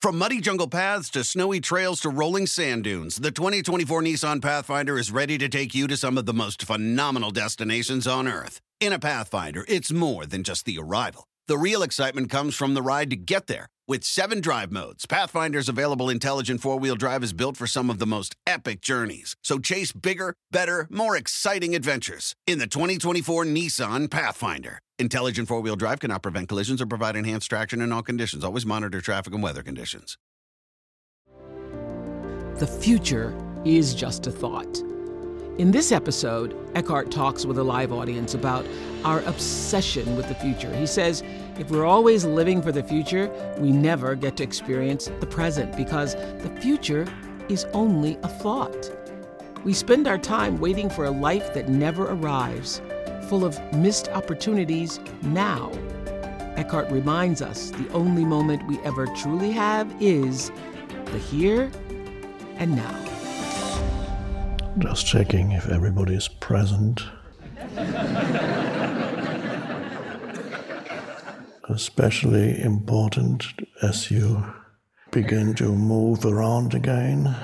From muddy jungle paths to snowy trails to rolling sand dunes, the 2024 Nissan Pathfinder is ready to take you to some of the most phenomenal destinations on Earth. In a Pathfinder, it's more than just the arrival. The real excitement comes from the ride to get there. With seven drive modes, Pathfinder's available intelligent four wheel drive is built for some of the most epic journeys. So chase bigger, better, more exciting adventures in the 2024 Nissan Pathfinder. Intelligent four wheel drive cannot prevent collisions or provide enhanced traction in all conditions. Always monitor traffic and weather conditions. The future is just a thought. In this episode, Eckhart talks with a live audience about our obsession with the future. He says if we're always living for the future, we never get to experience the present because the future is only a thought. We spend our time waiting for a life that never arrives, full of missed opportunities now. Eckhart reminds us the only moment we ever truly have is the here and now. Just checking if everybody's present. Especially important as you begin to move around again,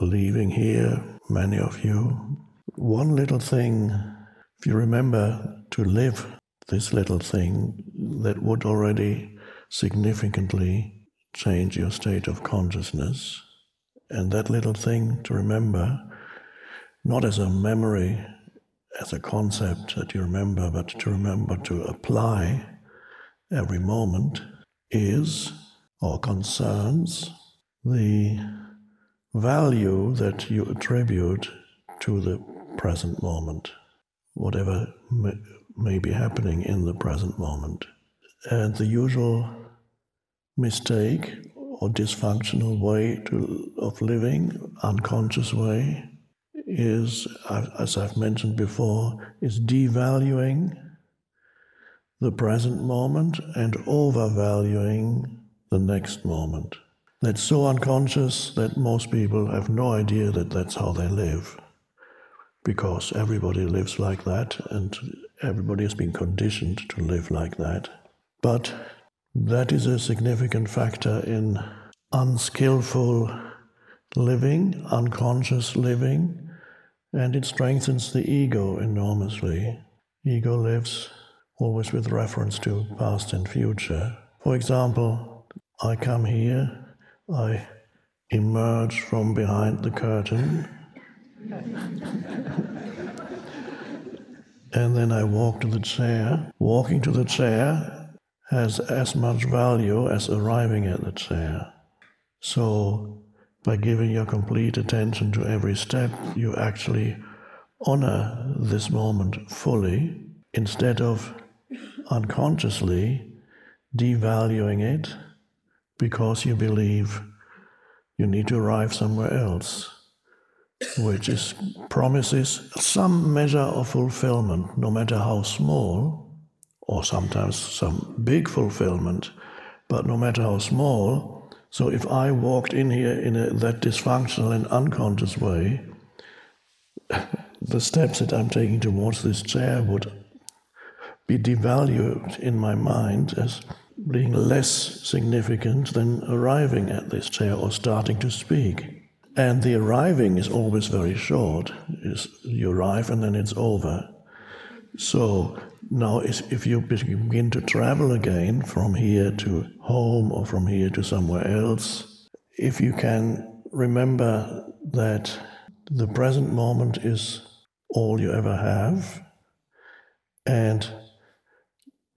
leaving here, many of you. One little thing, if you remember to live this little thing, that would already significantly change your state of consciousness. And that little thing to remember, not as a memory, as a concept that you remember, but to remember to apply every moment, is or concerns the value that you attribute to the present moment, whatever may, may be happening in the present moment. And the usual mistake or dysfunctional way to, of living, unconscious way, is, as I've mentioned before, is devaluing the present moment and overvaluing the next moment. That's so unconscious that most people have no idea that that's how they live. Because everybody lives like that and everybody has been conditioned to live like that. But that is a significant factor in unskillful living, unconscious living, and it strengthens the ego enormously. Ego lives always with reference to past and future. For example, I come here, I emerge from behind the curtain, and then I walk to the chair. Walking to the chair has as much value as arriving at the chair. So, by giving your complete attention to every step, you actually honor this moment fully instead of unconsciously devaluing it because you believe you need to arrive somewhere else, which is promises some measure of fulfillment, no matter how small, or sometimes some big fulfillment, but no matter how small. So if I walked in here in a, that dysfunctional and unconscious way, the steps that I'm taking towards this chair would be devalued in my mind as being less significant than arriving at this chair or starting to speak. And the arriving is always very short. It's, you arrive and then it's over. So now, if you begin to travel again from here to home or from here to somewhere else, if you can remember that the present moment is all you ever have, and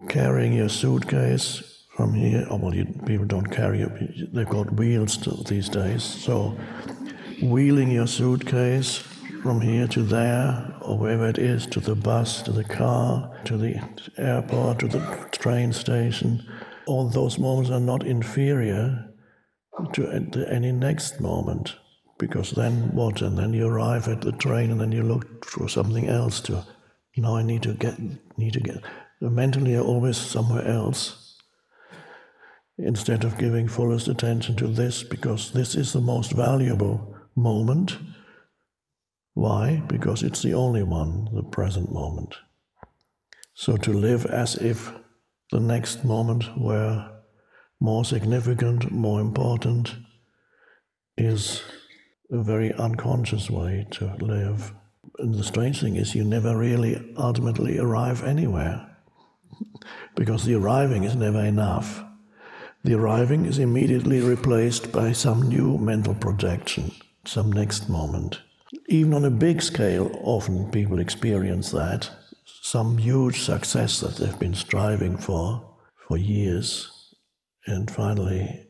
carrying your suitcase from here. Oh, well, you, people don't carry it. They've got wheels these days. So, wheeling your suitcase from here to there, or wherever it is, to the bus, to the car, to the airport, to the train station, all those moments are not inferior to any next moment. Because then what? And then you arrive at the train and then you look for something else to, now I need to get, need to get. Mentally, you're always somewhere else instead of giving fullest attention to this because this is the most valuable moment. Why? Because it's the only one, the present moment. So to live as if the next moment were more significant, more important, is a very unconscious way to live. And the strange thing is, you never really ultimately arrive anywhere because the arriving is never enough. The arriving is immediately replaced by some new mental projection, some next moment. Even on a big scale, often people experience that. Some huge success that they've been striving for for years, and finally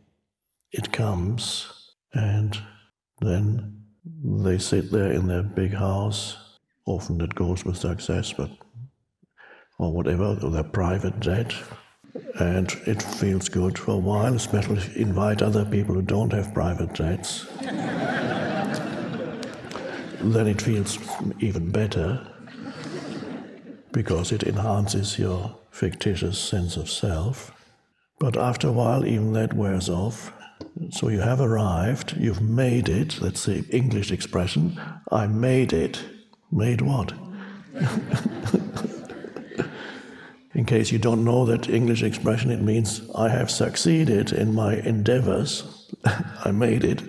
it comes, and then they sit there in their big house. Often it goes with success, but or whatever, or their private jet, and it feels good for a while, especially if you invite other people who don't have private jets. Then it feels even better because it enhances your fictitious sense of self. But after a while, even that wears off. So you have arrived, you've made it, that's the English expression. I made it. Made what? In case you don't know that English expression, it means I have succeeded in my endeavors. I made it.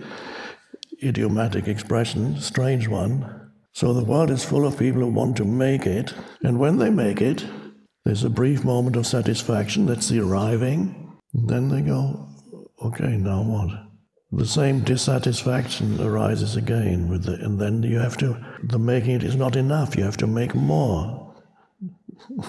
Idiomatic expression, strange one. So the world is full of people who want to make it, and when they make it, there's a brief moment of satisfaction, that's the arriving. Then they go, okay, now what? The same dissatisfaction arises again with the, and then you have to, the making it is not enough, you have to make more.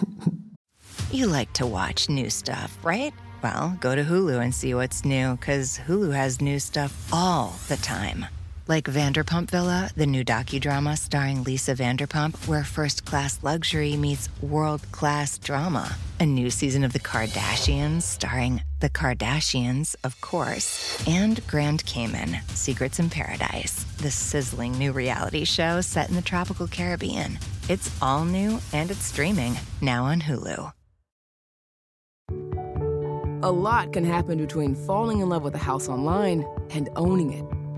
You like to watch new stuff, right? Well, go to Hulu and see what's new, because Hulu has new stuff all the time. Like Vanderpump Villa, the new docudrama starring Lisa Vanderpump, where first class luxury meets world class drama. A new season of The Kardashians starring The Kardashians, of course, and Grand Cayman, Secrets in Paradise, the sizzling new reality show set in the tropical Caribbean. It's all new and it's streaming now on Hulu. A lot can happen between falling in love with a house online and owning it,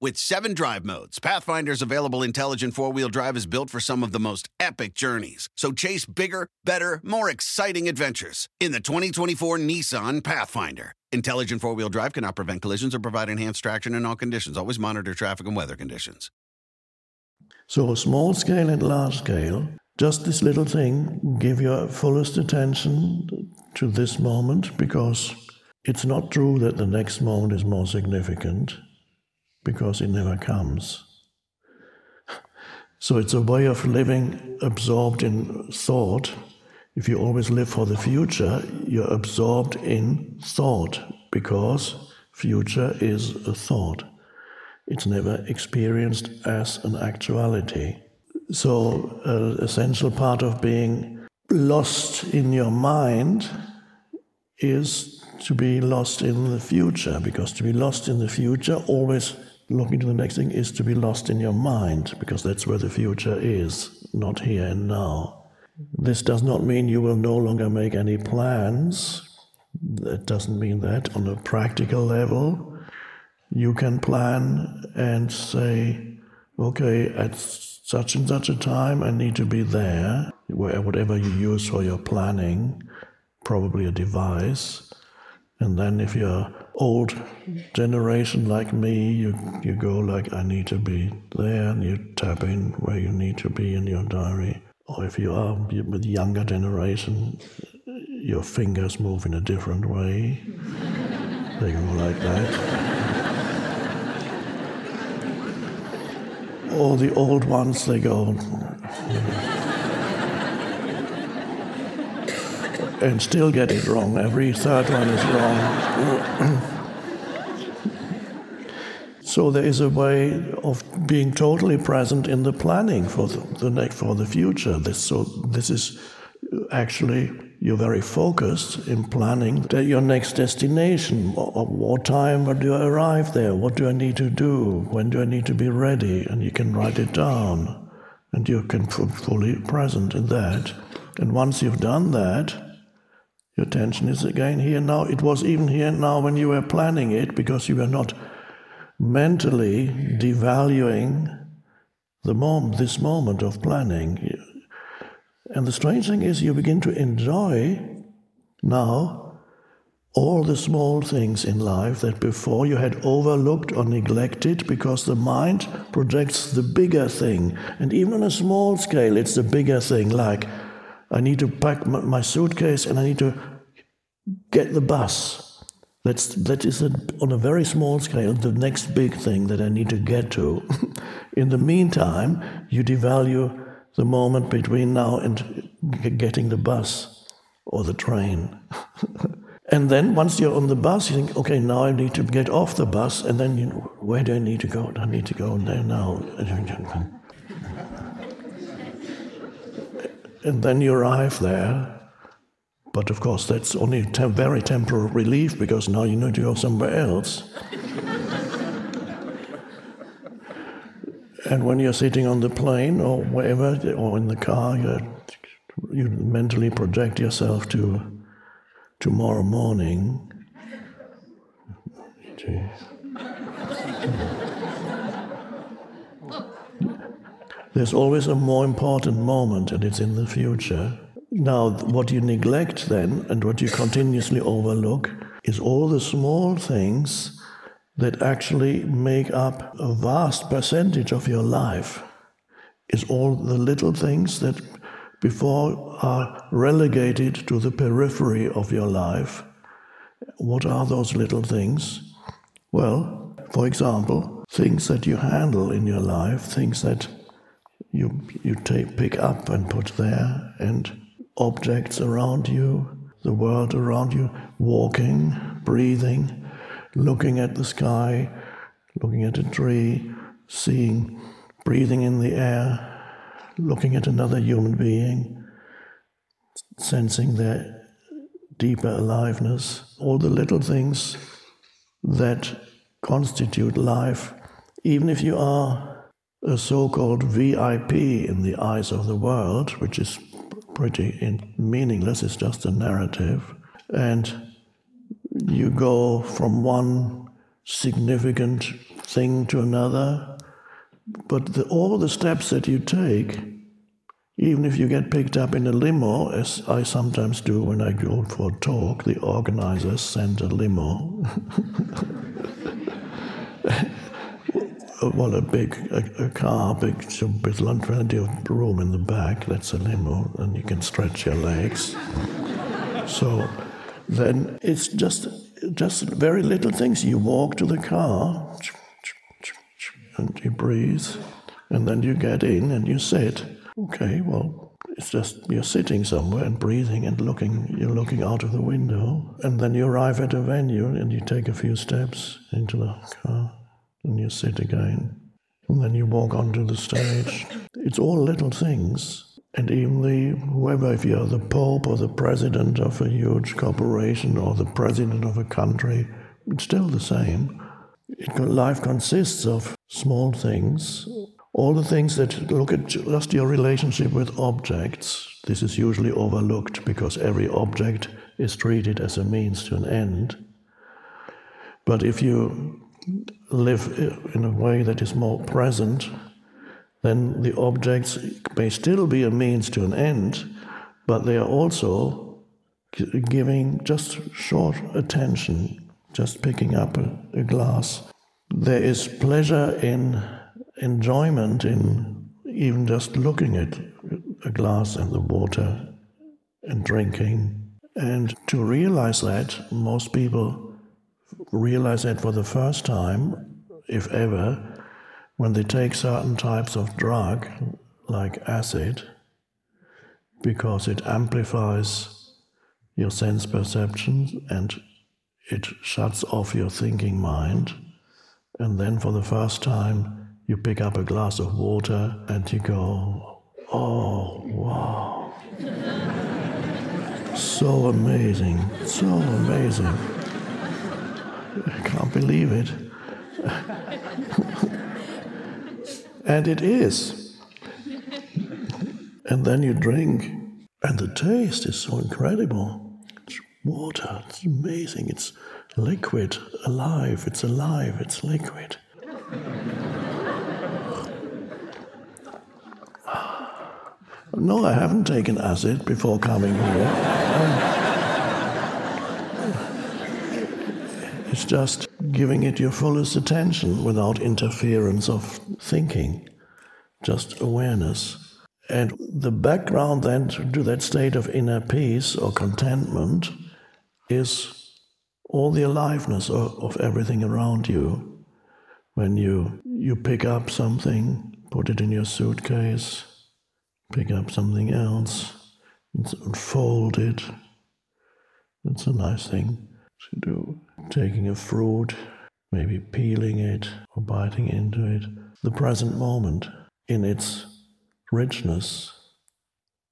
With seven drive modes, Pathfinder's available intelligent four wheel drive is built for some of the most epic journeys. So chase bigger, better, more exciting adventures in the 2024 Nissan Pathfinder. Intelligent four wheel drive cannot prevent collisions or provide enhanced traction in all conditions. Always monitor traffic and weather conditions. So, small scale and large scale, just this little thing, give your fullest attention to this moment because it's not true that the next moment is more significant because it never comes. So, it's a way of living absorbed in thought if you always live for the future, you're absorbed in thought because future is a thought. It's never experienced as an actuality. So, an essential part of being lost in your mind is to be lost in the future, because to be lost in the future, always looking to the next thing, is to be lost in your mind, because that's where the future is, not here and now. This does not mean you will no longer make any plans. That doesn't mean that. On a practical level, you can plan and say, okay, at such and such a time, I need to be there, whatever you use for your planning, probably a device. And then if you're old generation like me, you, you go like, I need to be there, and you tap in where you need to be in your diary. Or if you are with younger generation, your fingers move in a different way. they go like that. Or the old ones, they go. And still get it wrong. Every third one is wrong. so there is a way of being totally present in the planning for the, the for the future. This so this is actually you're very focused in planning your next destination. What time do you arrive there? What do I need to do? When do I need to be ready? And you can write it down, and you can fully present in that. And once you've done that, your attention is again here now. It was even here now when you were planning it because you were not mentally devaluing the mom- this moment of planning. And the strange thing is, you begin to enjoy now all the small things in life that before you had overlooked or neglected because the mind projects the bigger thing. And even on a small scale, it's the bigger thing, like I need to pack my suitcase and I need to get the bus. That's, that is a, on a very small scale the next big thing that I need to get to. In the meantime, you devalue the moment between now and getting the bus or the train. and then once you're on the bus, you think, okay, now I need to get off the bus, and then you where do I need to go? I need to go there now. and then you arrive there. But of course, that's only tem- very temporary relief because now you need to go somewhere else. and when you're sitting on the plane or wherever, or in the car, you, you mentally project yourself to tomorrow morning. There's always a more important moment, and it's in the future. Now, what you neglect then, and what you continuously overlook, is all the small things that actually make up a vast percentage of your life. Is all the little things that before are relegated to the periphery of your life. What are those little things? Well, for example, things that you handle in your life, things that you, you take, pick up and put there, and objects around you, the world around you, walking, breathing, looking at the sky, looking at a tree, seeing, breathing in the air, looking at another human being, sensing their deeper aliveness, all the little things that constitute life, even if you are a so called VIP in the eyes of the world, which is pretty meaningless, it's just a narrative. And you go from one significant thing to another, but the, all the steps that you take, even if you get picked up in a limo, as I sometimes do when I go for a talk, the organizers send a limo. well, a big a, a car, big with plenty of room in the back. That's a limo, and you can stretch your legs. so then it's just just very little things. You walk to the car, and you breathe, and then you get in and you sit. Okay, well, it's just you're sitting somewhere and breathing and looking. You're looking out of the window, and then you arrive at a venue and you take a few steps into the car and you sit again. And then you walk onto the stage. It's all little things. And even the whoever, if you're the Pope or the president of a huge corporation or the president of a country, it's still the same. It, life consists of small things, all the things that look at just your relationship with objects. This is usually overlooked because every object is treated as a means to an end. But if you live uh, in a way that is more present, then the objects may still be a means to an end, but they are also giving just short attention, just picking up a, a glass. There is pleasure in enjoyment in even just looking at a glass and the water and drinking. And to realize that, most people realize that for the first time, if ever, when they take certain types of drug, like acid, because it amplifies your sense perceptions and it shuts off your thinking mind. And then for the first time, you pick up a glass of water and you go, oh, wow. so amazing, so amazing. I can't believe it. and it is. And then you drink, and the taste is so incredible. It's water, it's amazing. It's liquid, alive, it's alive, it's liquid. No, I haven't taken acid before coming here. It's just giving it your fullest attention without interference of thinking, just awareness. And the background then to that state of inner peace or contentment is all the aliveness of, of everything around you. When you, you pick up something, put it in your suitcase, pick up something else, and fold it. That's a nice thing to do. Taking a fruit, maybe peeling it or biting into it. The present moment in its richness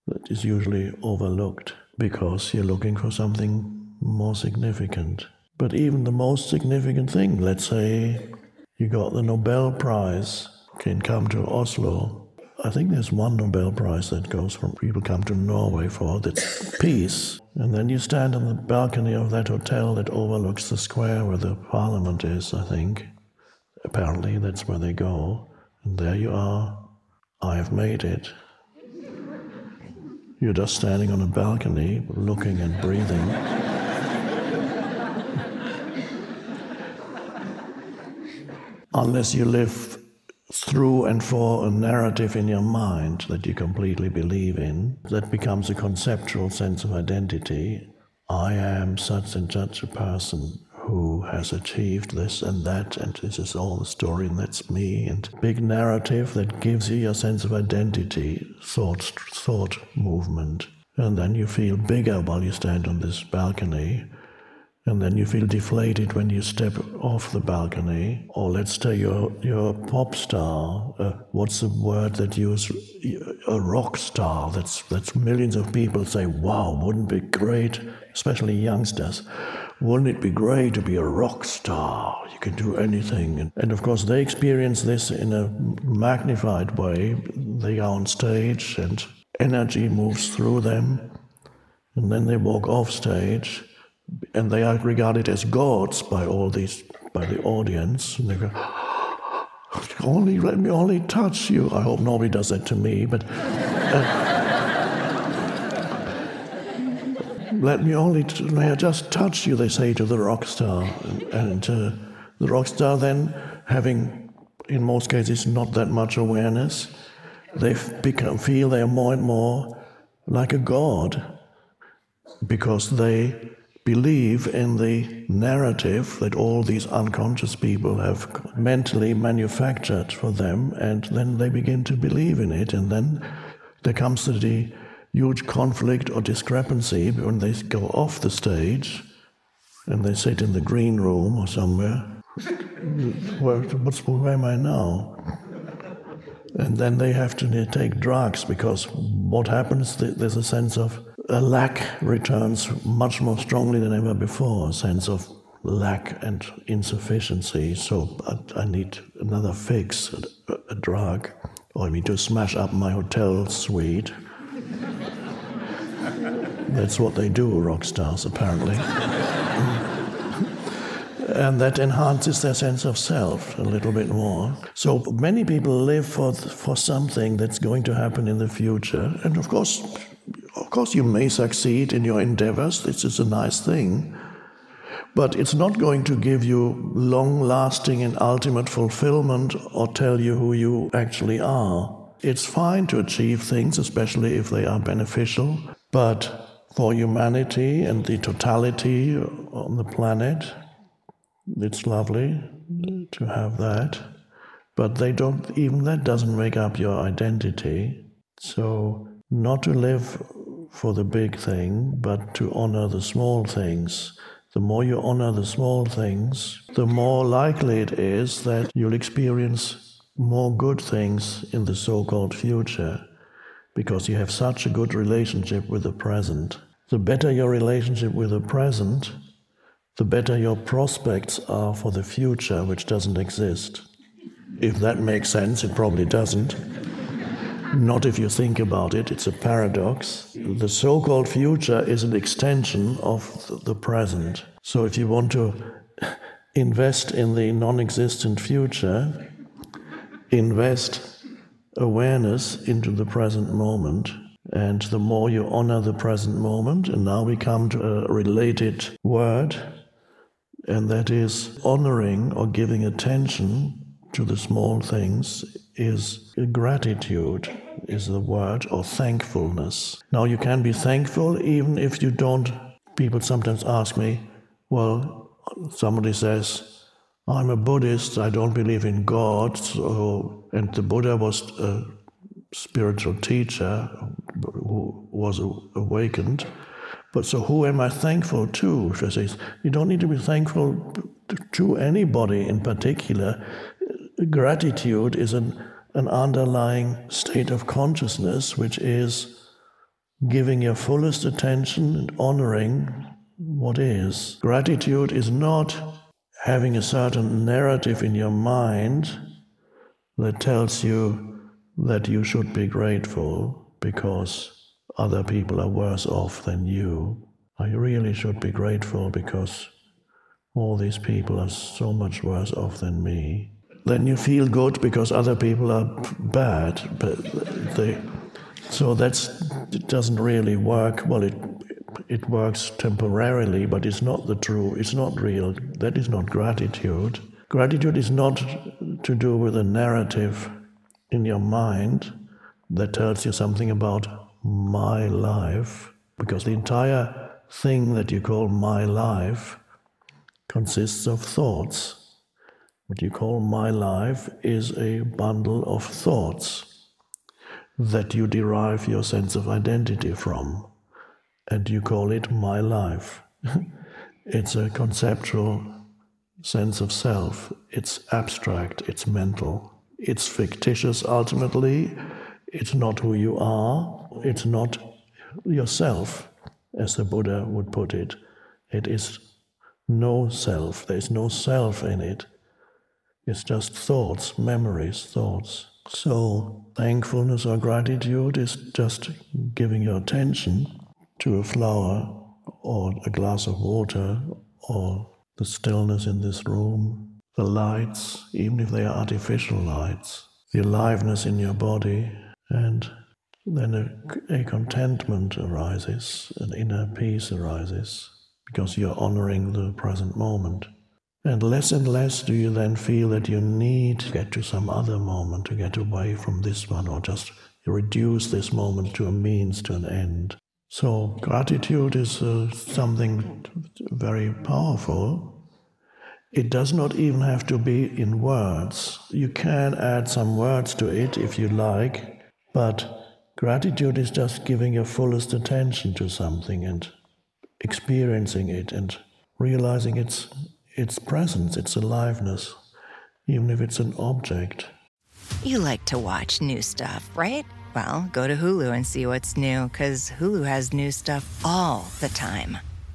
that is usually overlooked because you're looking for something more significant. But even the most significant thing, let's say you got the Nobel Prize, can come to Oslo. I think there's one Nobel Prize that goes from people come to Norway for that's peace. And then you stand on the balcony of that hotel that overlooks the square where the parliament is, I think. Apparently, that's where they go. And there you are, I have made it. You're just standing on a balcony, looking and breathing. Unless you live through and for a narrative in your mind that you completely believe in, that becomes a conceptual sense of identity. I am such and such a person who has achieved this and that, and this is all the story, and that's me, and big narrative that gives you your sense of identity, thought, thought movement. And then you feel bigger while you stand on this balcony. And then you feel deflated when you step off the balcony. Or let's say you're, you're a pop star. Uh, what's the word that you use? A rock star. That's, that's millions of people say, wow, wouldn't it be great? Especially youngsters wouldn't it be great to be a rock star? You can do anything. And, and, of course, they experience this in a magnified way. They are on stage and energy moves through them. And then they walk off stage and they are regarded as gods by all these, by the audience. And they go, only let me only touch you. I hope nobody does that to me, but. Uh, let me only, t- may I just touch you, they say to the rock star. And, and uh, the rock star then, having in most cases not that much awareness, they become, feel they are more and more like a god because they believe in the narrative that all these unconscious people have mentally manufactured for them, and then they begin to believe in it, and then there comes the huge conflict or discrepancy when they go off the stage and they sit in the green room or somewhere. where, what's, where am I now? And then they have to take drugs because what happens, there's a sense of lack returns much more strongly than ever before, a sense of lack and insufficiency. So I, I need another fix, a, a drug, or I mean to smash up my hotel suite that's what they do, rock stars, apparently. and that enhances their sense of self a little bit more. So many people live for, for something that's going to happen in the future. And of course, of course, you may succeed in your endeavors. This is a nice thing. But it's not going to give you long lasting and ultimate fulfillment or tell you who you actually are. It's fine to achieve things, especially if they are beneficial, but for humanity and the totality on the planet, it's lovely to have that. But they don't, even that doesn't make up your identity. So, not to live for the big thing, but to honor the small things. The more you honor the small things, the more likely it is that you'll experience more good things in the so called future because you have such a good relationship with the present. The better your relationship with the present, the better your prospects are for the future, which doesn't exist. If that makes sense, it probably doesn't. Not if you think about it, it's a paradox. The so called future is an extension of the present. So if you want to invest in the non existent future, invest awareness into the present moment. And the more you honor the present moment, and now we come to a related word, and that is honoring or giving attention to the small things is gratitude is the word or thankfulness. Now you can be thankful even if you don't people sometimes ask me well somebody says i'm a buddhist i don't believe in god so and the buddha was a spiritual teacher who was awakened. But so who am i thankful to she says? You don't need to be thankful to anybody in particular gratitude is an, an underlying state of consciousness which is giving your fullest attention and honoring what is. Gratitude is not having a certain narrative in your mind that tells you that you should be grateful because other people are worse off than you. I really should be grateful because all these people are so much worse off than me then you feel good because other people are bad. But they, so that's it doesn't really work. Well, it it works temporarily, but it's not the true. It's not real. That is not gratitude. Gratitude is not to do with a narrative in your mind that tells you something about my life, because the entire thing that you call my life consists of thoughts. What you call my life is a bundle of thoughts that you derive your sense of identity from, and you call it my life. it's a conceptual sense of self, it's abstract, it's mental, it's fictitious ultimately, it's not who you are, it's not yourself, as the Buddha would put it. It is no self, there is no self in it it's just thoughts, memories, thoughts. So, thankfulness or gratitude is just giving your attention to a flower or a glass of water or the stillness in this room, the lights, even if they are artificial lights, the aliveness in your body, and then a, a contentment arises, an inner peace arises, because you're honoring the present moment. And less and less do you then feel that you need to get to some other moment to get away from this one, or just reduce this moment to a means to an end. So, gratitude is uh, something very powerful. It does not even have to be in words. You can add some words to it if you like, but gratitude is just giving your fullest attention to something and experiencing it and realizing its its presence, its aliveness, even if it's an object. You like to watch new stuff, right? Well, go to Hulu and see what's new, because Hulu has new stuff all the time.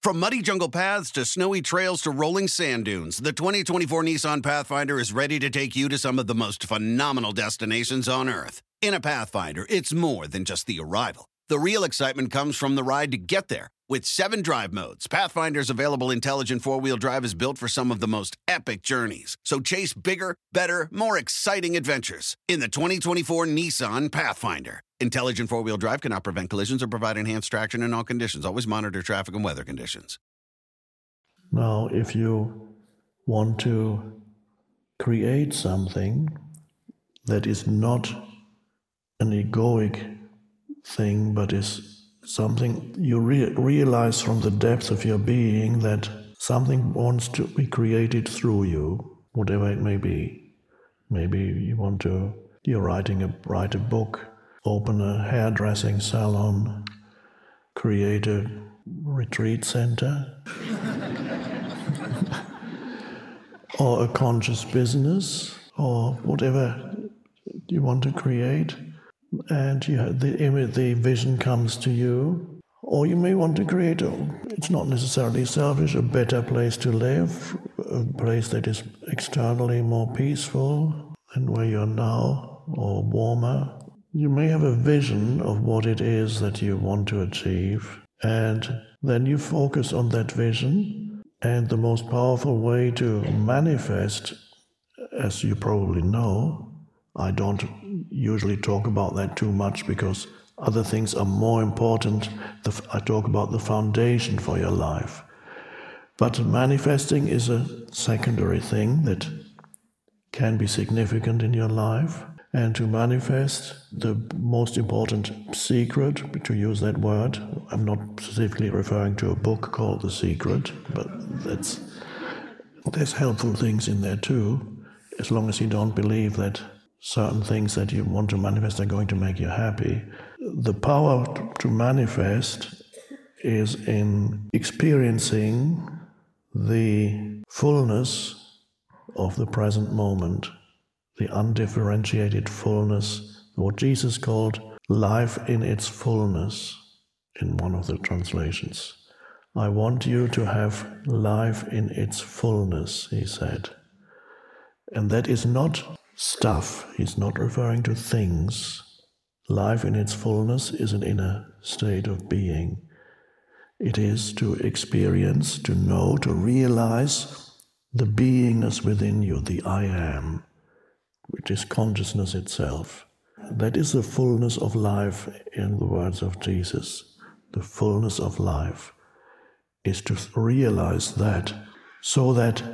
From muddy jungle paths to snowy trails to rolling sand dunes, the 2024 Nissan Pathfinder is ready to take you to some of the most phenomenal destinations on Earth. In a Pathfinder, it's more than just the arrival. The real excitement comes from the ride to get there. With seven drive modes, Pathfinder's available intelligent four wheel drive is built for some of the most epic journeys. So chase bigger, better, more exciting adventures in the 2024 Nissan Pathfinder. Intelligent four wheel drive cannot prevent collisions or provide enhanced traction in all conditions. Always monitor traffic and weather conditions. Now, if you want to create something that is not an egoic thing, but is something you re- realize from the depth of your being that something wants to be created through you, whatever it may be. Maybe you want to, you're writing a, write a book, open a hairdressing salon, create a retreat center, or a conscious business, or whatever you want to create and you the image, the vision comes to you. Or you may want to create it's not necessarily selfish, a better place to live, a place that is externally more peaceful than where you're now, or warmer. You may have a vision of what it is that you want to achieve, and then you focus on that vision. And the most powerful way to manifest, as you probably know, I don't usually talk about that too much because other things are more important. I talk about the foundation for your life. But manifesting is a secondary thing that can be significant in your life. And to manifest, the most important secret, to use that word, I'm not specifically referring to a book called The Secret, but that's, there's helpful things in there too, as long as you don't believe that certain things that you want to manifest are going to make you happy. The power to manifest is in experiencing the fullness of the present moment, the undifferentiated fullness, what Jesus called life in its fullness in one of the translations. I want you to have life in its fullness, he said. And that is not stuff. He's not referring to things. Life in its fullness is an inner state of being. It is to experience, to know, to realize the beingness within you, the I am, which is consciousness itself. That is the fullness of life in the words of Jesus. The fullness of life is to realize that, so that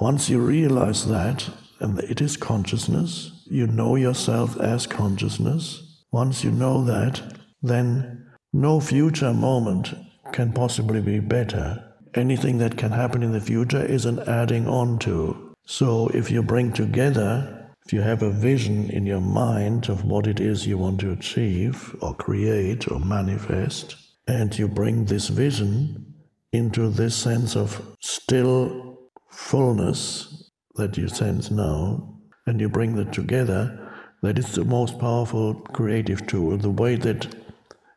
once you realize that, and it is consciousness. You know yourself as consciousness. Once you know that, then no future moment can possibly be better. Anything that can happen in the future is an adding on to. So if you bring together, if you have a vision in your mind of what it is you want to achieve or create or manifest, and you bring this vision into this sense of still fullness that you sense now, and you bring that together, that is the most powerful creative tool. The way that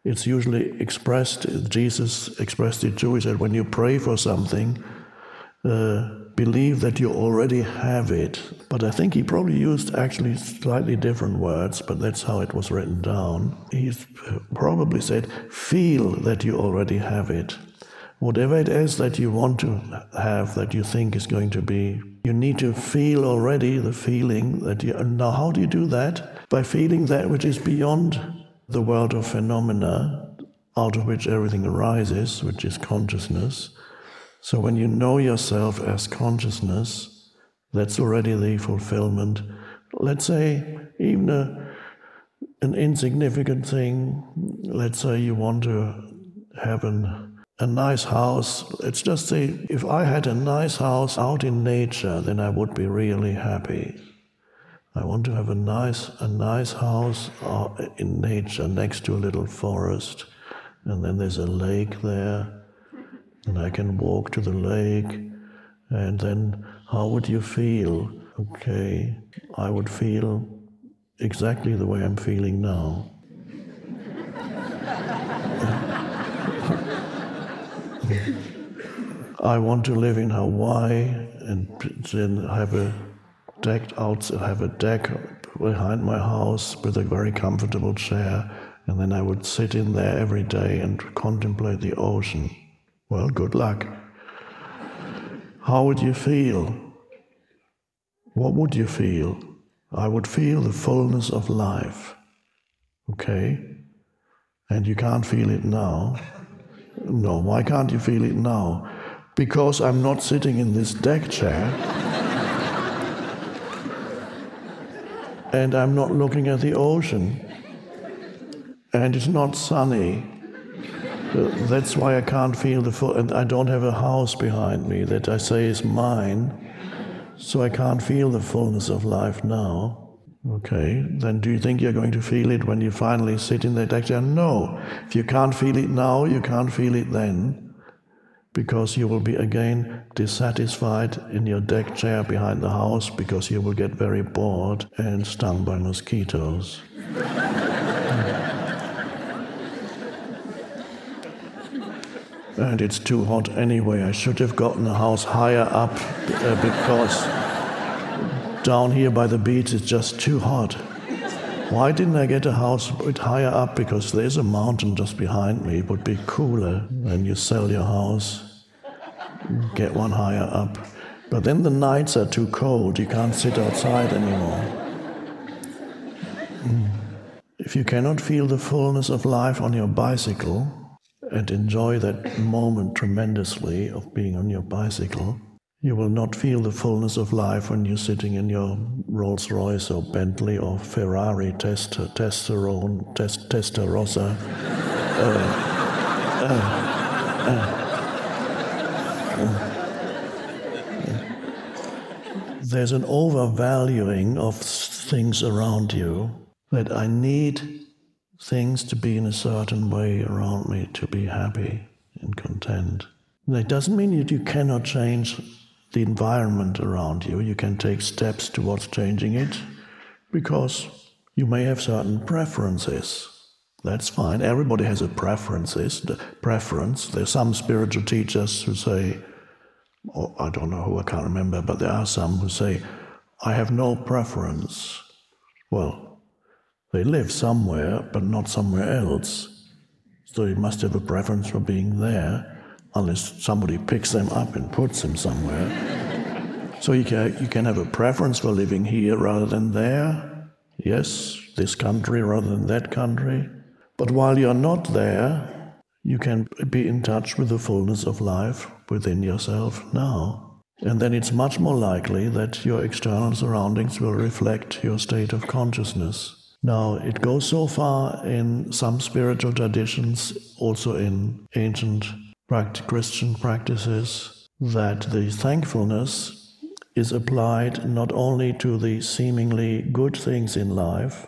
it's usually expressed, Jesus expressed it too. He said, when you pray for something, uh, believe that you already have it. But I think he probably used actually slightly different words, but that's how it was written down. He probably said, feel that you already have it. Whatever it is that you want to have, that you think is going to be, you need to feel already the feeling that you. Now, how do you do that? By feeling that which is beyond the world of phenomena, out of which everything arises, which is consciousness. So, when you know yourself as consciousness, that's already the fulfillment. Let's say, even a, an insignificant thing, let's say you want to have an a nice house. Let's just say if I had a nice house out in nature, then I would be really happy. I want to have a nice, a nice house uh, in nature next to a little forest, and then there's a lake there, and I can walk to the lake, and then how would you feel? Okay, I would feel exactly the way I'm feeling now. I want to live in Hawaii and then have a decked out, have a deck behind my house with a very comfortable chair, and then I would sit in there every day and contemplate the ocean. Well, good luck. How would you feel? What would you feel? I would feel the fullness of life. Okay? And you can't feel it now. No, why can't you feel it now? Because I'm not sitting in this deck chair. and I'm not looking at the ocean. And it's not sunny. That's why I can't feel the full, and I don't have a house behind me that I say is mine, so I can't feel the fullness of life now. Okay, then do you think you're going to feel it when you finally sit in that deck chair? No. If you can't feel it now, you can't feel it then, because you will be again dissatisfied in your deck chair behind the house because you will get very bored and stung by mosquitoes. and it's too hot anyway. I should have gotten the house higher up uh, because down here by the beach it's just too hot. Why didn't I get a house a bit higher up? Because there's a mountain just behind me. It would be cooler when you sell your house. Get one higher up. But then the nights are too cold. You can't sit outside anymore. Mm. If you cannot feel the fullness of life on your bicycle, and enjoy that moment tremendously of being on your bicycle, you will not feel the fullness of life when you're sitting in your Rolls Royce or Bentley or Ferrari test, testosterone, test, Testarossa. Uh, uh, uh, there's an overvaluing of things around you that I need things to be in a certain way around me to be happy and content. That doesn't mean that you cannot change the environment around you. You can take steps towards changing it because you may have certain preferences. That's fine. Everybody has a preferences, preference. There's some spiritual teachers who say, oh, I don't know who, I can't remember, but there are some who say, I have no preference. Well, they live somewhere, but not somewhere else. So you must have a preference for being there, unless somebody picks them up and puts them somewhere. so you can, you can have a preference for living here rather than there. Yes, this country rather than that country. But while you're not there, you can be in touch with the fullness of life within yourself now. And then it's much more likely that your external surroundings will reflect your state of consciousness. Now, it goes so far in some spiritual traditions, also in ancient Christian practices, that the thankfulness is applied not only to the seemingly good things in life,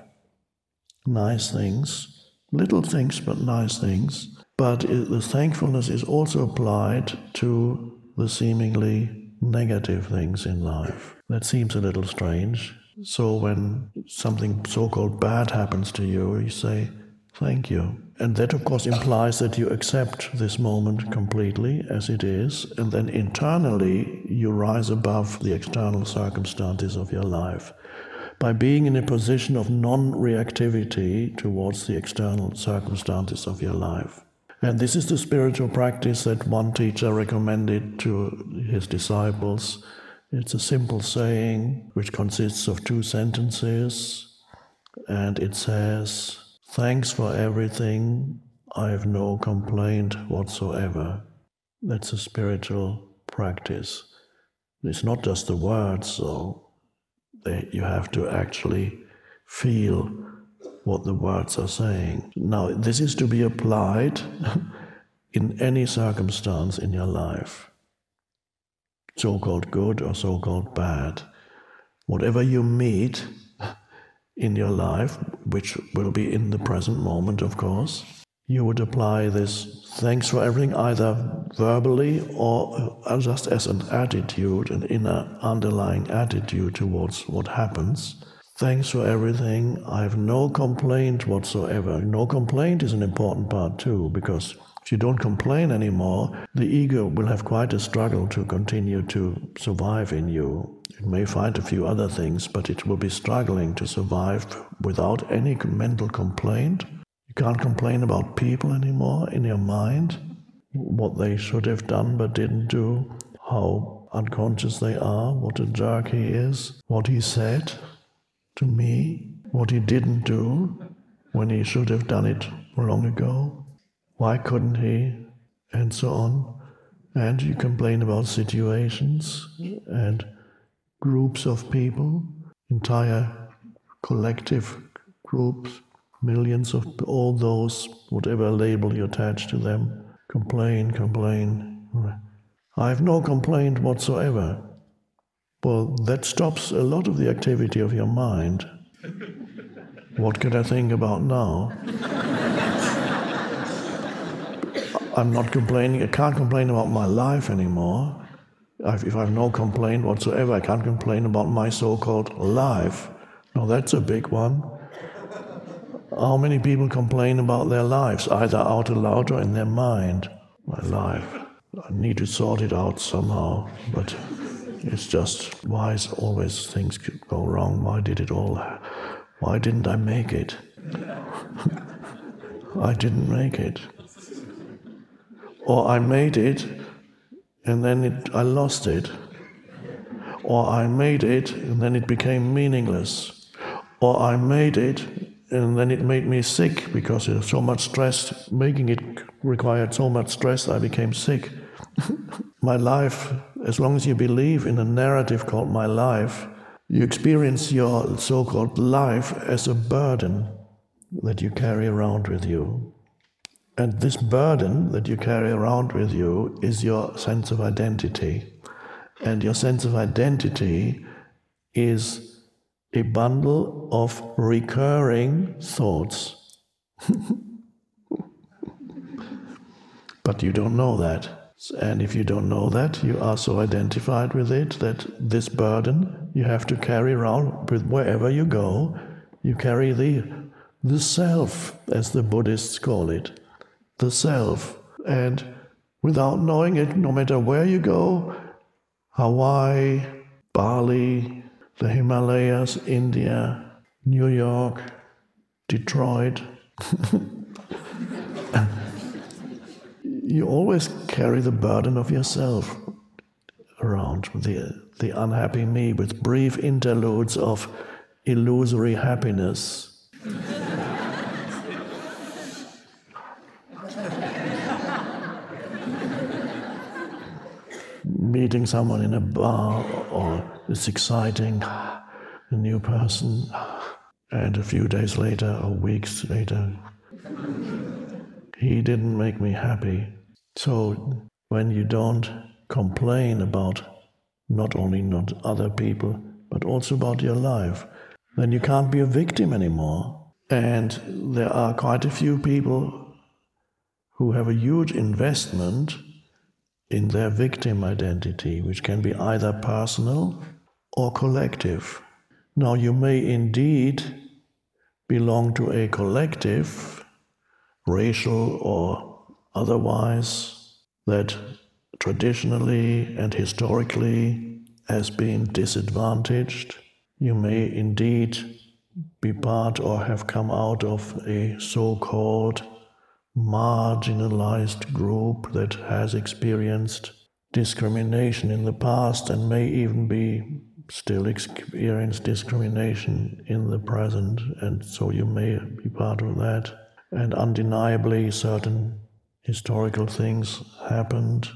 nice things, little things but nice things, but the thankfulness is also applied to the seemingly negative things in life. That seems a little strange. So when something so called bad happens to you, you say, Thank you. And that, of course, implies that you accept this moment completely as it is, and then internally you rise above the external circumstances of your life by being in a position of non reactivity towards the external circumstances of your life. And this is the spiritual practice that one teacher recommended to his disciples it's a simple saying which consists of two sentences, and it says, Thanks for everything. I have no complaint whatsoever. That's a spiritual practice. It's not just the words, though. You have to actually feel what the words are saying. Now, this is to be applied in any circumstance in your life so called good or so called bad. Whatever you meet in your life, which will be in the present moment, of course, you would apply this thanks for everything either verbally or uh, just as an attitude, an inner underlying attitude towards what happens. Thanks for everything. I have no complaint whatsoever. No complaint is an important part too, because if you don't complain anymore, the ego will have quite a struggle to continue to survive in you. It may find a few other things, but it will be struggling to survive without any mental complaint. You can't complain about people anymore in your mind, what they should have done but didn't do, how unconscious they are, what a jerk he is, what he said to me, what he didn't do when he should have done it long ago. Why couldn't he? And so on. And you complain about situations and groups of people, entire collective groups, millions of all those, whatever label you attach to them, complain, complain. I have no complaint whatsoever. Well, that stops a lot of the activity of your mind. What can I think about now? I'm not complaining. I can't complain about my life anymore. I've, if I have no complaint whatsoever, I can't complain about my so called life. Now, that's a big one. How many people complain about their lives, either out loud or in their mind? My life. I need to sort it out somehow, but it's just why is always things go wrong? Why did it all? Why didn't I make it? I didn't make it or I made it and then it, I lost it, or I made it and then it became meaningless, or I made it and then it made me sick because so much stress. Making it required so much stress, I became sick. my life, as long as you believe in a narrative called my life, you experience your so called life as a burden that you carry around with you. And this burden that you carry around with you is your sense of identity. And your sense of identity is a bundle of recurring thoughts. but you don't know that. And if you don't know that, you are so identified with it that this burden you have to carry around with wherever you go. You carry the, the self, as the Buddhists call it the self. And without knowing it, no matter where you go Hawaii, Bali, the Himalayas, India, New York, Detroit you always carry the burden of yourself around the, the unhappy me with brief interludes of illusory happiness. Meeting someone in a bar or it's exciting, a new person, and a few days later or weeks later, he didn't make me happy. So when you don't complain about not only not other people, but also about your life, then you can't be a victim anymore. And there are quite a few people who have a huge investment in their victim identity, which can be either personal or collective. Now, you may indeed belong to a collective, racial or otherwise, that traditionally and historically has been disadvantaged. You may indeed be part or have come out of a so called marginalized group that has experienced discrimination in the past and may even be still experience discrimination in the present, and so you may be part of that. And undeniably, certain historical things happened.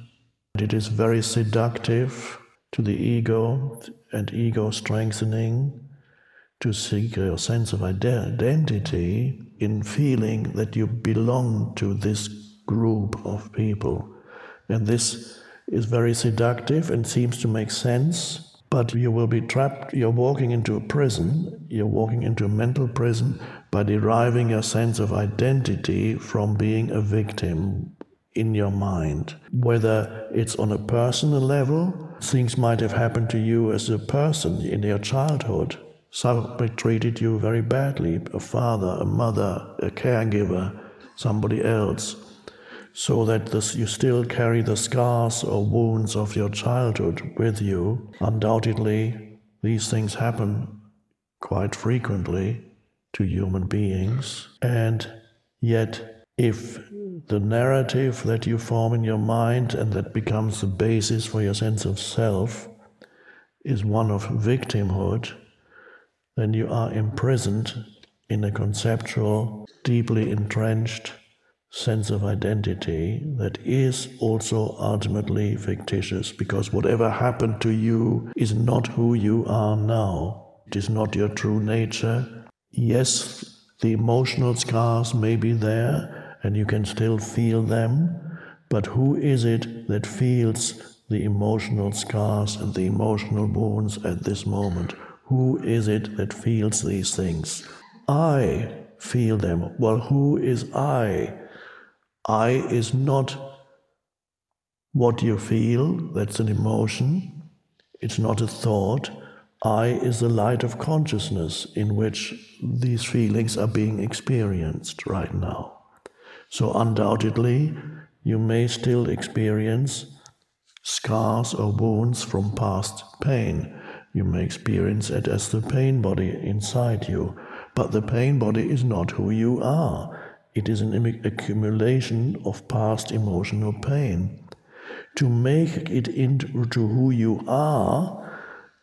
It is very seductive to the ego and ego strengthening to seek your sense of identity in feeling that you belong to this group of people. And this is very seductive and seems to make sense, but you will be trapped. You're walking into a prison, you're walking into a mental prison by deriving your sense of identity from being a victim in your mind. Whether it's on a personal level, things might have happened to you as a person in your childhood somebody treated you very badly a father, a mother, a caregiver, somebody else. so that this, you still carry the scars or wounds of your childhood with you. Undoubtedly, these things happen quite frequently to human beings. And yet, if the narrative that you form in your mind and that becomes the basis for your sense of self is one of victimhood, then you are imprisoned in a conceptual, deeply entrenched sense of identity that is also ultimately fictitious because whatever happened to you is not who you are now. It is not your true nature. Yes, the emotional scars may be there and you can still feel them, but who is it that feels the emotional scars and the emotional wounds at this moment? Who is it that feels these things? I feel them. Well, who is I? I is not what you feel, that's an emotion, it's not a thought. I is the light of consciousness in which these feelings are being experienced right now. So, undoubtedly, you may still experience scars or wounds from past pain. You may experience it as the pain body inside you, but the pain body is not who you are. It is an accumulation of past emotional pain. To make it into who you are,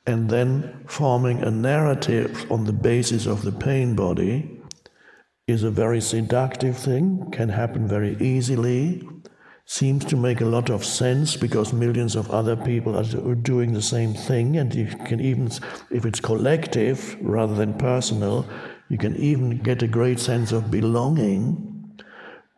and then forming a narrative on the basis of the pain body, is a very seductive thing, can happen very easily, seems to make a lot of sense because millions of other people are doing the same thing, and you can even, if it's collective rather than personal, you can even get a great sense of belonging,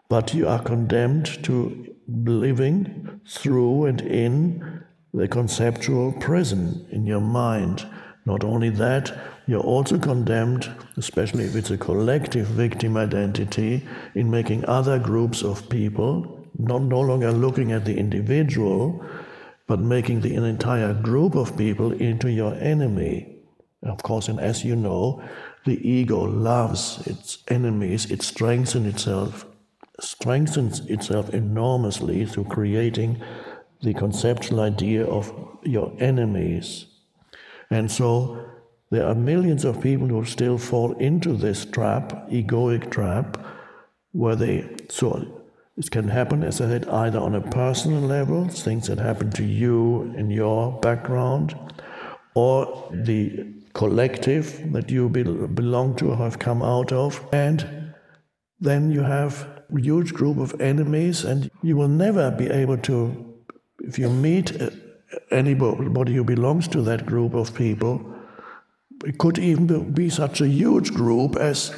but you are condemned to living through and in the conceptual prison in your mind. Not only that, you're also condemned, especially if it's a collective victim identity, in making other groups of people, not no longer looking at the individual, but making the entire group of people into your enemy. Of course, and as you know, the ego loves its enemies, it strengthens itself, strengthens itself enormously through creating the conceptual idea of your enemies. And so there are millions of people who still fall into this trap, egoic trap, where they so it can happen, as I said, either on a personal level, things that happen to you in your background, or the collective that you belong to or have come out of. And then you have a huge group of enemies, and you will never be able to, if you meet uh, anybody who belongs to that group of people, it could even be such a huge group as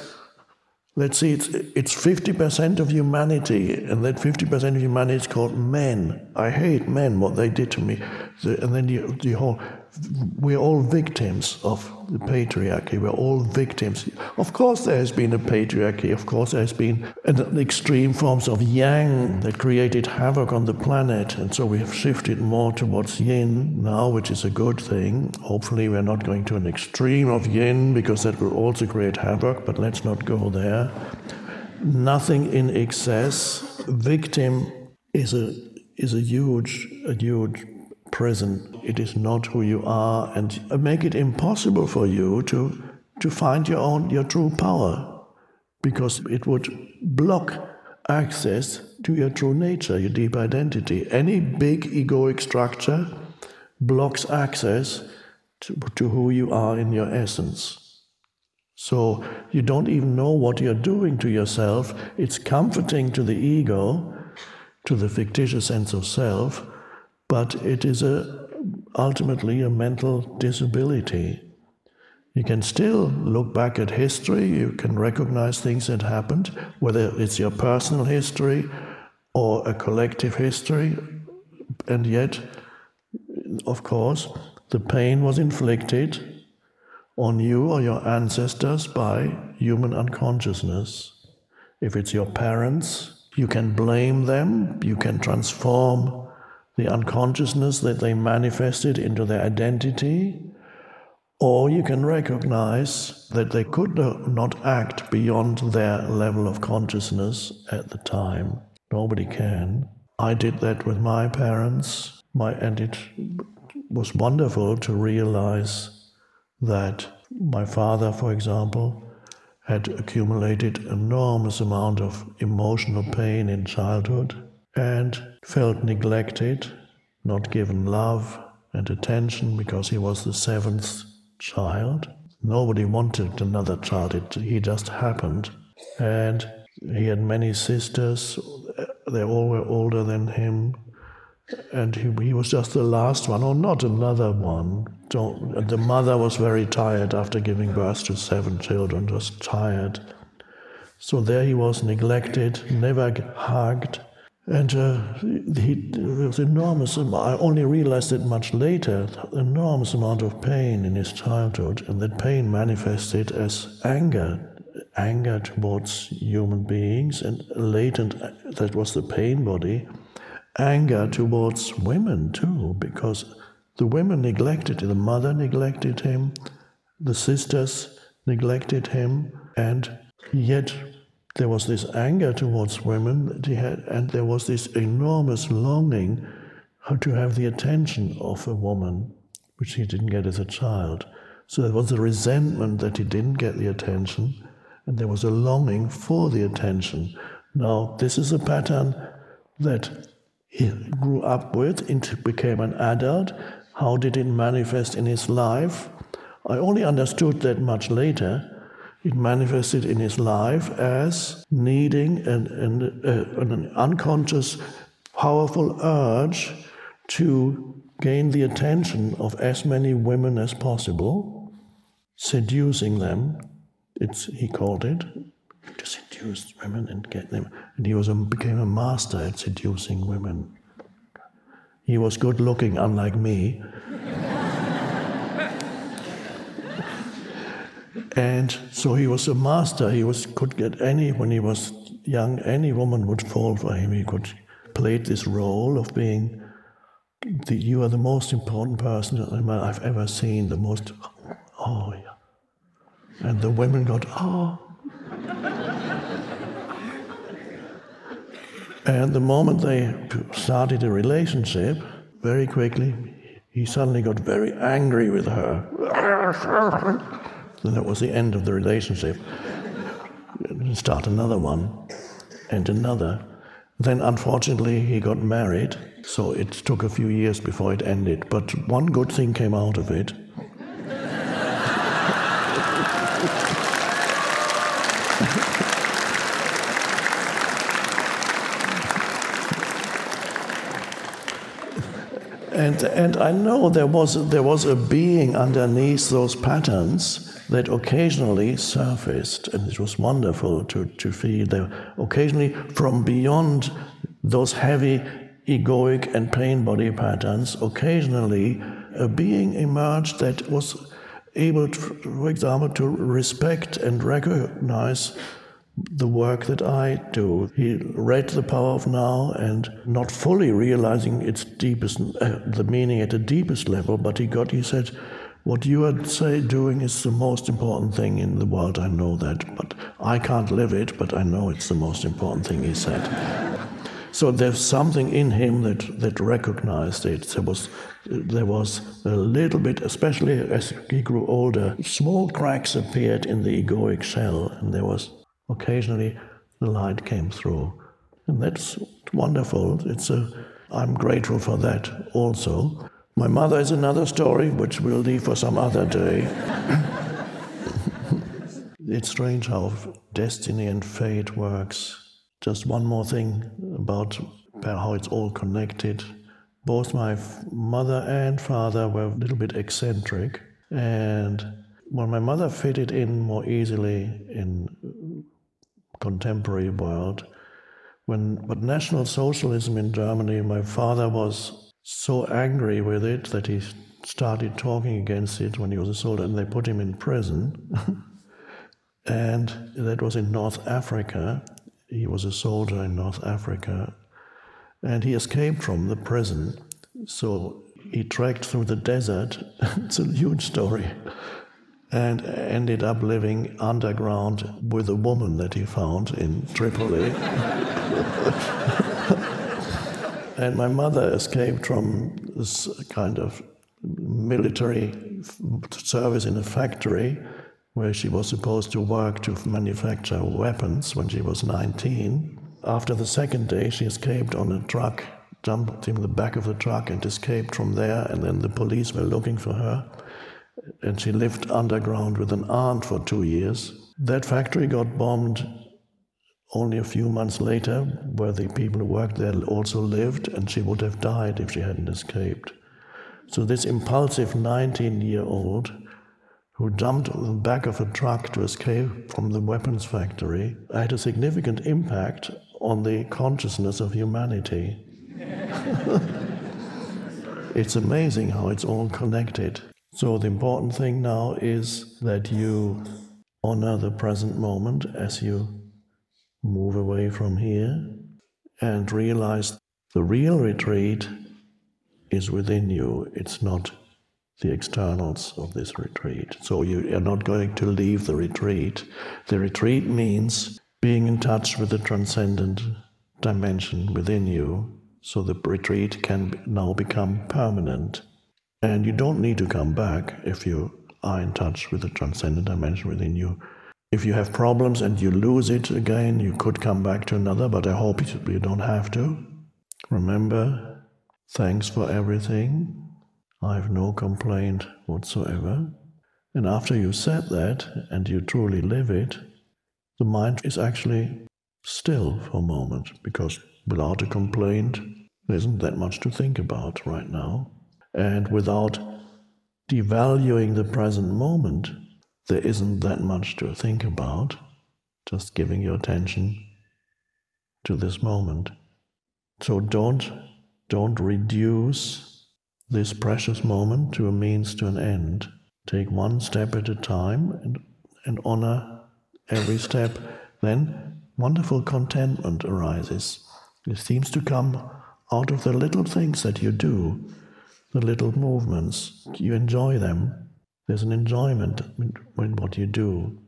let's see, it's, it's 50% of humanity, and that 50% of humanity is called men. I hate men, what they did to me. The, and then the, the whole we're all victims of the patriarchy. We're all victims. Of course, there has been a patriarchy. Of course, there has been an extreme forms of yang that created havoc on the planet. And so we have shifted more towards yin now, which is a good thing. Hopefully, we're not going to an extreme of yin because that will also create havoc, but let's not go there. Nothing in excess. Victim is a is a huge, a huge prison. It is not who you are, and make it impossible for you to, to find your own, your true power, because it would block access to your true nature, your deep identity. Any big egoic structure blocks access to, to who you are in your essence. So you don't even know what you're doing to yourself. It's comforting to the ego, to the fictitious sense of self, but it is a, ultimately a mental disability. You can still look back at history, you can recognize things that happened, whether it's your personal history or a collective history, and yet, of course, the pain was inflicted on you or your ancestors by human unconsciousness. If it's your parents, you can blame them, you can transform the unconsciousness that they manifested into their identity, or you can recognize that they could not act beyond their level of consciousness at the time. Nobody can. I did that with my parents, my, and it was wonderful to realize that my father, for example, had accumulated enormous amount of emotional pain in childhood and felt neglected, not given love and attention because he was the seventh child. Nobody wanted another child, it, he just happened. And he had many sisters, they all were older than him, and he, he was just the last one, or not another one. Don't, the mother was very tired after giving birth to seven children, just tired. So there he was, neglected, never hugged, and uh, he, was enormous. I only realized it much later. Enormous amount of pain in his childhood, and that pain manifested as anger, anger towards human beings, and latent. That was the pain body, anger towards women too, because the women neglected him. The mother neglected him, the sisters neglected him, and yet there was this anger towards women had, and there was this enormous longing to have the attention of a woman, which he didn't get as a child. So there was a resentment that he didn't get the attention, and there was a longing for the attention. Now, this is a pattern that he grew up with, and became an adult. How did it manifest in his life? I only understood that much later it manifested in his life as needing an, an, uh, an unconscious, powerful urge to gain the attention of as many women as possible, seducing them. It's, he called it to seduce women and get them. And he was a, became a master at seducing women. He was good looking, unlike me. And so he was a master. He was could get any when he was young. Any woman would fall for him. He could play this role of being. The, you are the most important person I've ever seen. The most. Oh yeah. And the women got oh. and the moment they started a relationship, very quickly, he suddenly got very angry with her. Then that was the end of the relationship. Start another one and another. Then, unfortunately, he got married, so it took a few years before it ended. But one good thing came out of it. and, and I know there was, there was a being underneath those patterns that occasionally surfaced, and it was wonderful to, to feel that occasionally from beyond those heavy egoic and pain body patterns, occasionally a being emerged that was able, to, for example, to respect and recognize the work that I do. He read The Power of Now and not fully realizing its deepest, uh, the meaning at the deepest level, but he got, he said, what you are say doing is the most important thing in the world. I know that, but I can't live it. But I know it's the most important thing. He said. so there's something in him that that recognized it. There was there was a little bit, especially as he grew older, small cracks appeared in the egoic shell, and there was occasionally the light came through, and that's wonderful. It's a I'm grateful for that also. My mother is another story, which we'll leave for some other day. it's strange how destiny and fate works. Just one more thing about how it's all connected. Both my mother and father were a little bit eccentric, and well, my mother fitted in more easily in contemporary world. When but National Socialism in Germany, my father was so angry with it that he started talking against it when he was a soldier, and they put him in prison. and that was in North Africa. He was a soldier in North Africa, and he escaped from the prison. So he trekked through the desert. it's a huge story. and ended up living underground with a woman that he found in Tripoli. and my mother escaped from this kind of military service in a factory where she was supposed to work to manufacture weapons when she was 19. After the second day, she escaped on a truck, jumped in the back of the truck, and escaped from there. And then the police were looking for her and she lived underground with an aunt for two years. That factory got bombed only a few months later, where the people who worked there also lived, and she would have died if she hadn't escaped. So, this impulsive 19 year old who jumped on the back of a truck to escape from the weapons factory had a significant impact on the consciousness of humanity. it's amazing how it's all connected. So, the important thing now is that you honor the present moment as you move away from here and realize the real retreat is within you. It's not the externals of this retreat. So, you are not going to leave the retreat. The retreat means being in touch with the transcendent dimension within you. So, the retreat can now become permanent. And you don't need to come back if you are in touch with the transcendent dimension within you. If you have problems and you lose it again, you could come back to another, but I hope you don't have to. Remember, thanks for everything. I have no complaint whatsoever. And after you've said that and you truly live it, the mind is actually still for a moment because without a complaint, there isn't that much to think about right now. And without devaluing the present moment, there isn't that much to think about. Just giving your attention to this moment. So don't don't reduce this precious moment to a means to an end. Take one step at a time and, and honor every step. Then wonderful contentment arises. It seems to come out of the little things that you do the little movements. You enjoy them. There's an enjoyment in what you do.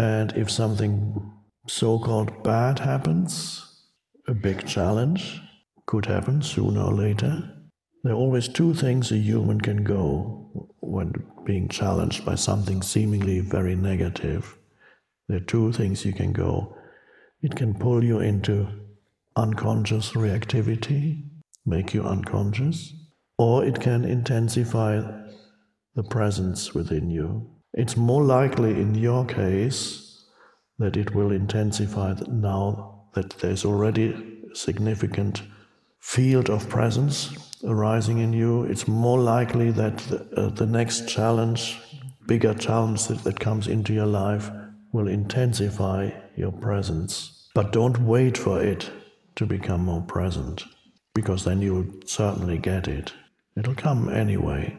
And if something so called bad happens, a big challenge could happen sooner or later. There are always two things a human can go when being challenged by something seemingly very negative. There are two things you can go. It can pull you into unconscious reactivity, make you unconscious, or it can intensify the presence within you. It's more likely in your case that it will intensify now that there's already a significant field of presence arising in you. It's more likely that the, uh, the next challenge, bigger challenge that, that comes into your life, will intensify your presence. But don't wait for it to become more present, because then you'll certainly get it. It'll come anyway.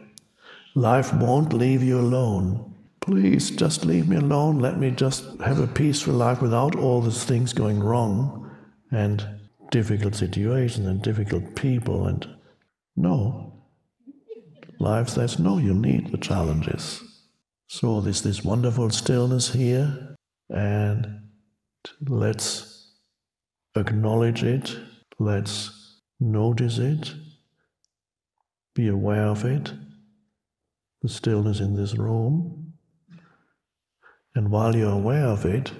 Life won't leave you alone. Please just leave me alone. Let me just have a peaceful life without all these things going wrong and difficult situations and difficult people. And no, life says, no, you need the challenges. So there's this wonderful stillness here, and let's acknowledge it, let's notice it be aware of it, the stillness in this room. And while you're aware of it,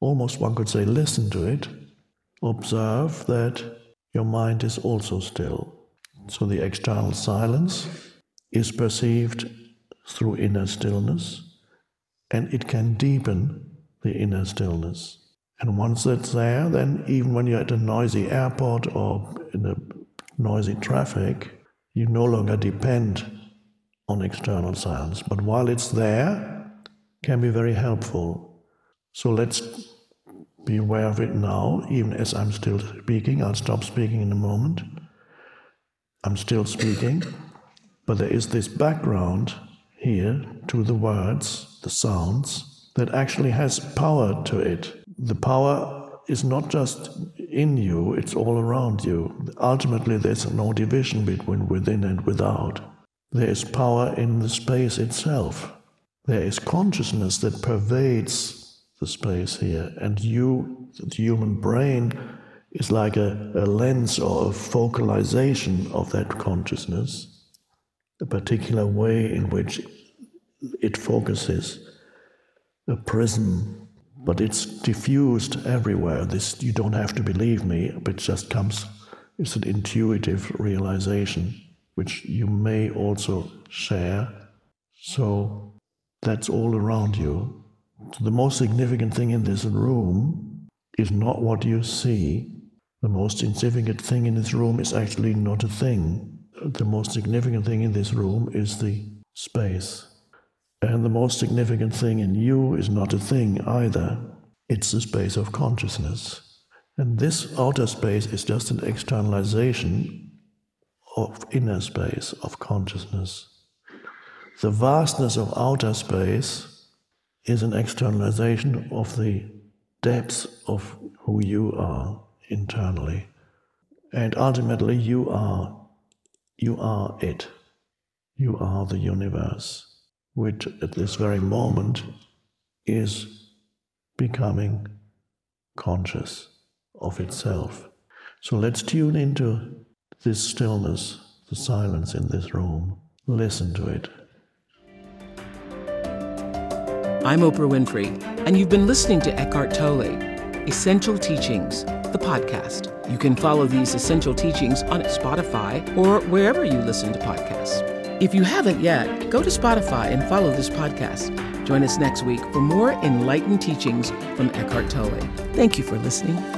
almost one could say, listen to it, observe that your mind is also still. So the external silence is perceived through inner stillness, and it can deepen the inner stillness. And once it's there, then even when you're at a noisy airport or in a noisy traffic, you no longer depend on external silence. But while it's there, can be very helpful. So let's be aware of it now, even as I'm still speaking. I'll stop speaking in a moment. I'm still speaking, but there is this background here to the words, the sounds, that actually has power to it. The power is not just in you, it's all around you. Ultimately, there's no division between within and without. There is power in the space itself. There is consciousness that pervades the space here, and you, the human brain, is like a, a lens or a focalization of that consciousness, a particular way in which it focuses a prism, but it's diffused everywhere. This you don't have to believe me, but it just comes. It's an intuitive realization which you may also share. So that's all around you. The most significant thing in this room is not what you see. The most significant thing in this room is actually not a thing. The most significant thing in this room is the space. And the most significant thing in you is not a thing either. It's the space of consciousness. And this outer space is just an externalization of inner space, of consciousness. The vastness of outer space is an externalization of the depths of who you are internally. And ultimately you are you are it. You are the universe which at this very moment is becoming conscious of itself. So let's tune into this stillness, the silence in this room. Listen to it. I'm Oprah Winfrey, and you've been listening to Eckhart Tolle, Essential Teachings, the podcast. You can follow these essential teachings on Spotify or wherever you listen to podcasts. If you haven't yet, go to Spotify and follow this podcast. Join us next week for more enlightened teachings from Eckhart Tolle. Thank you for listening.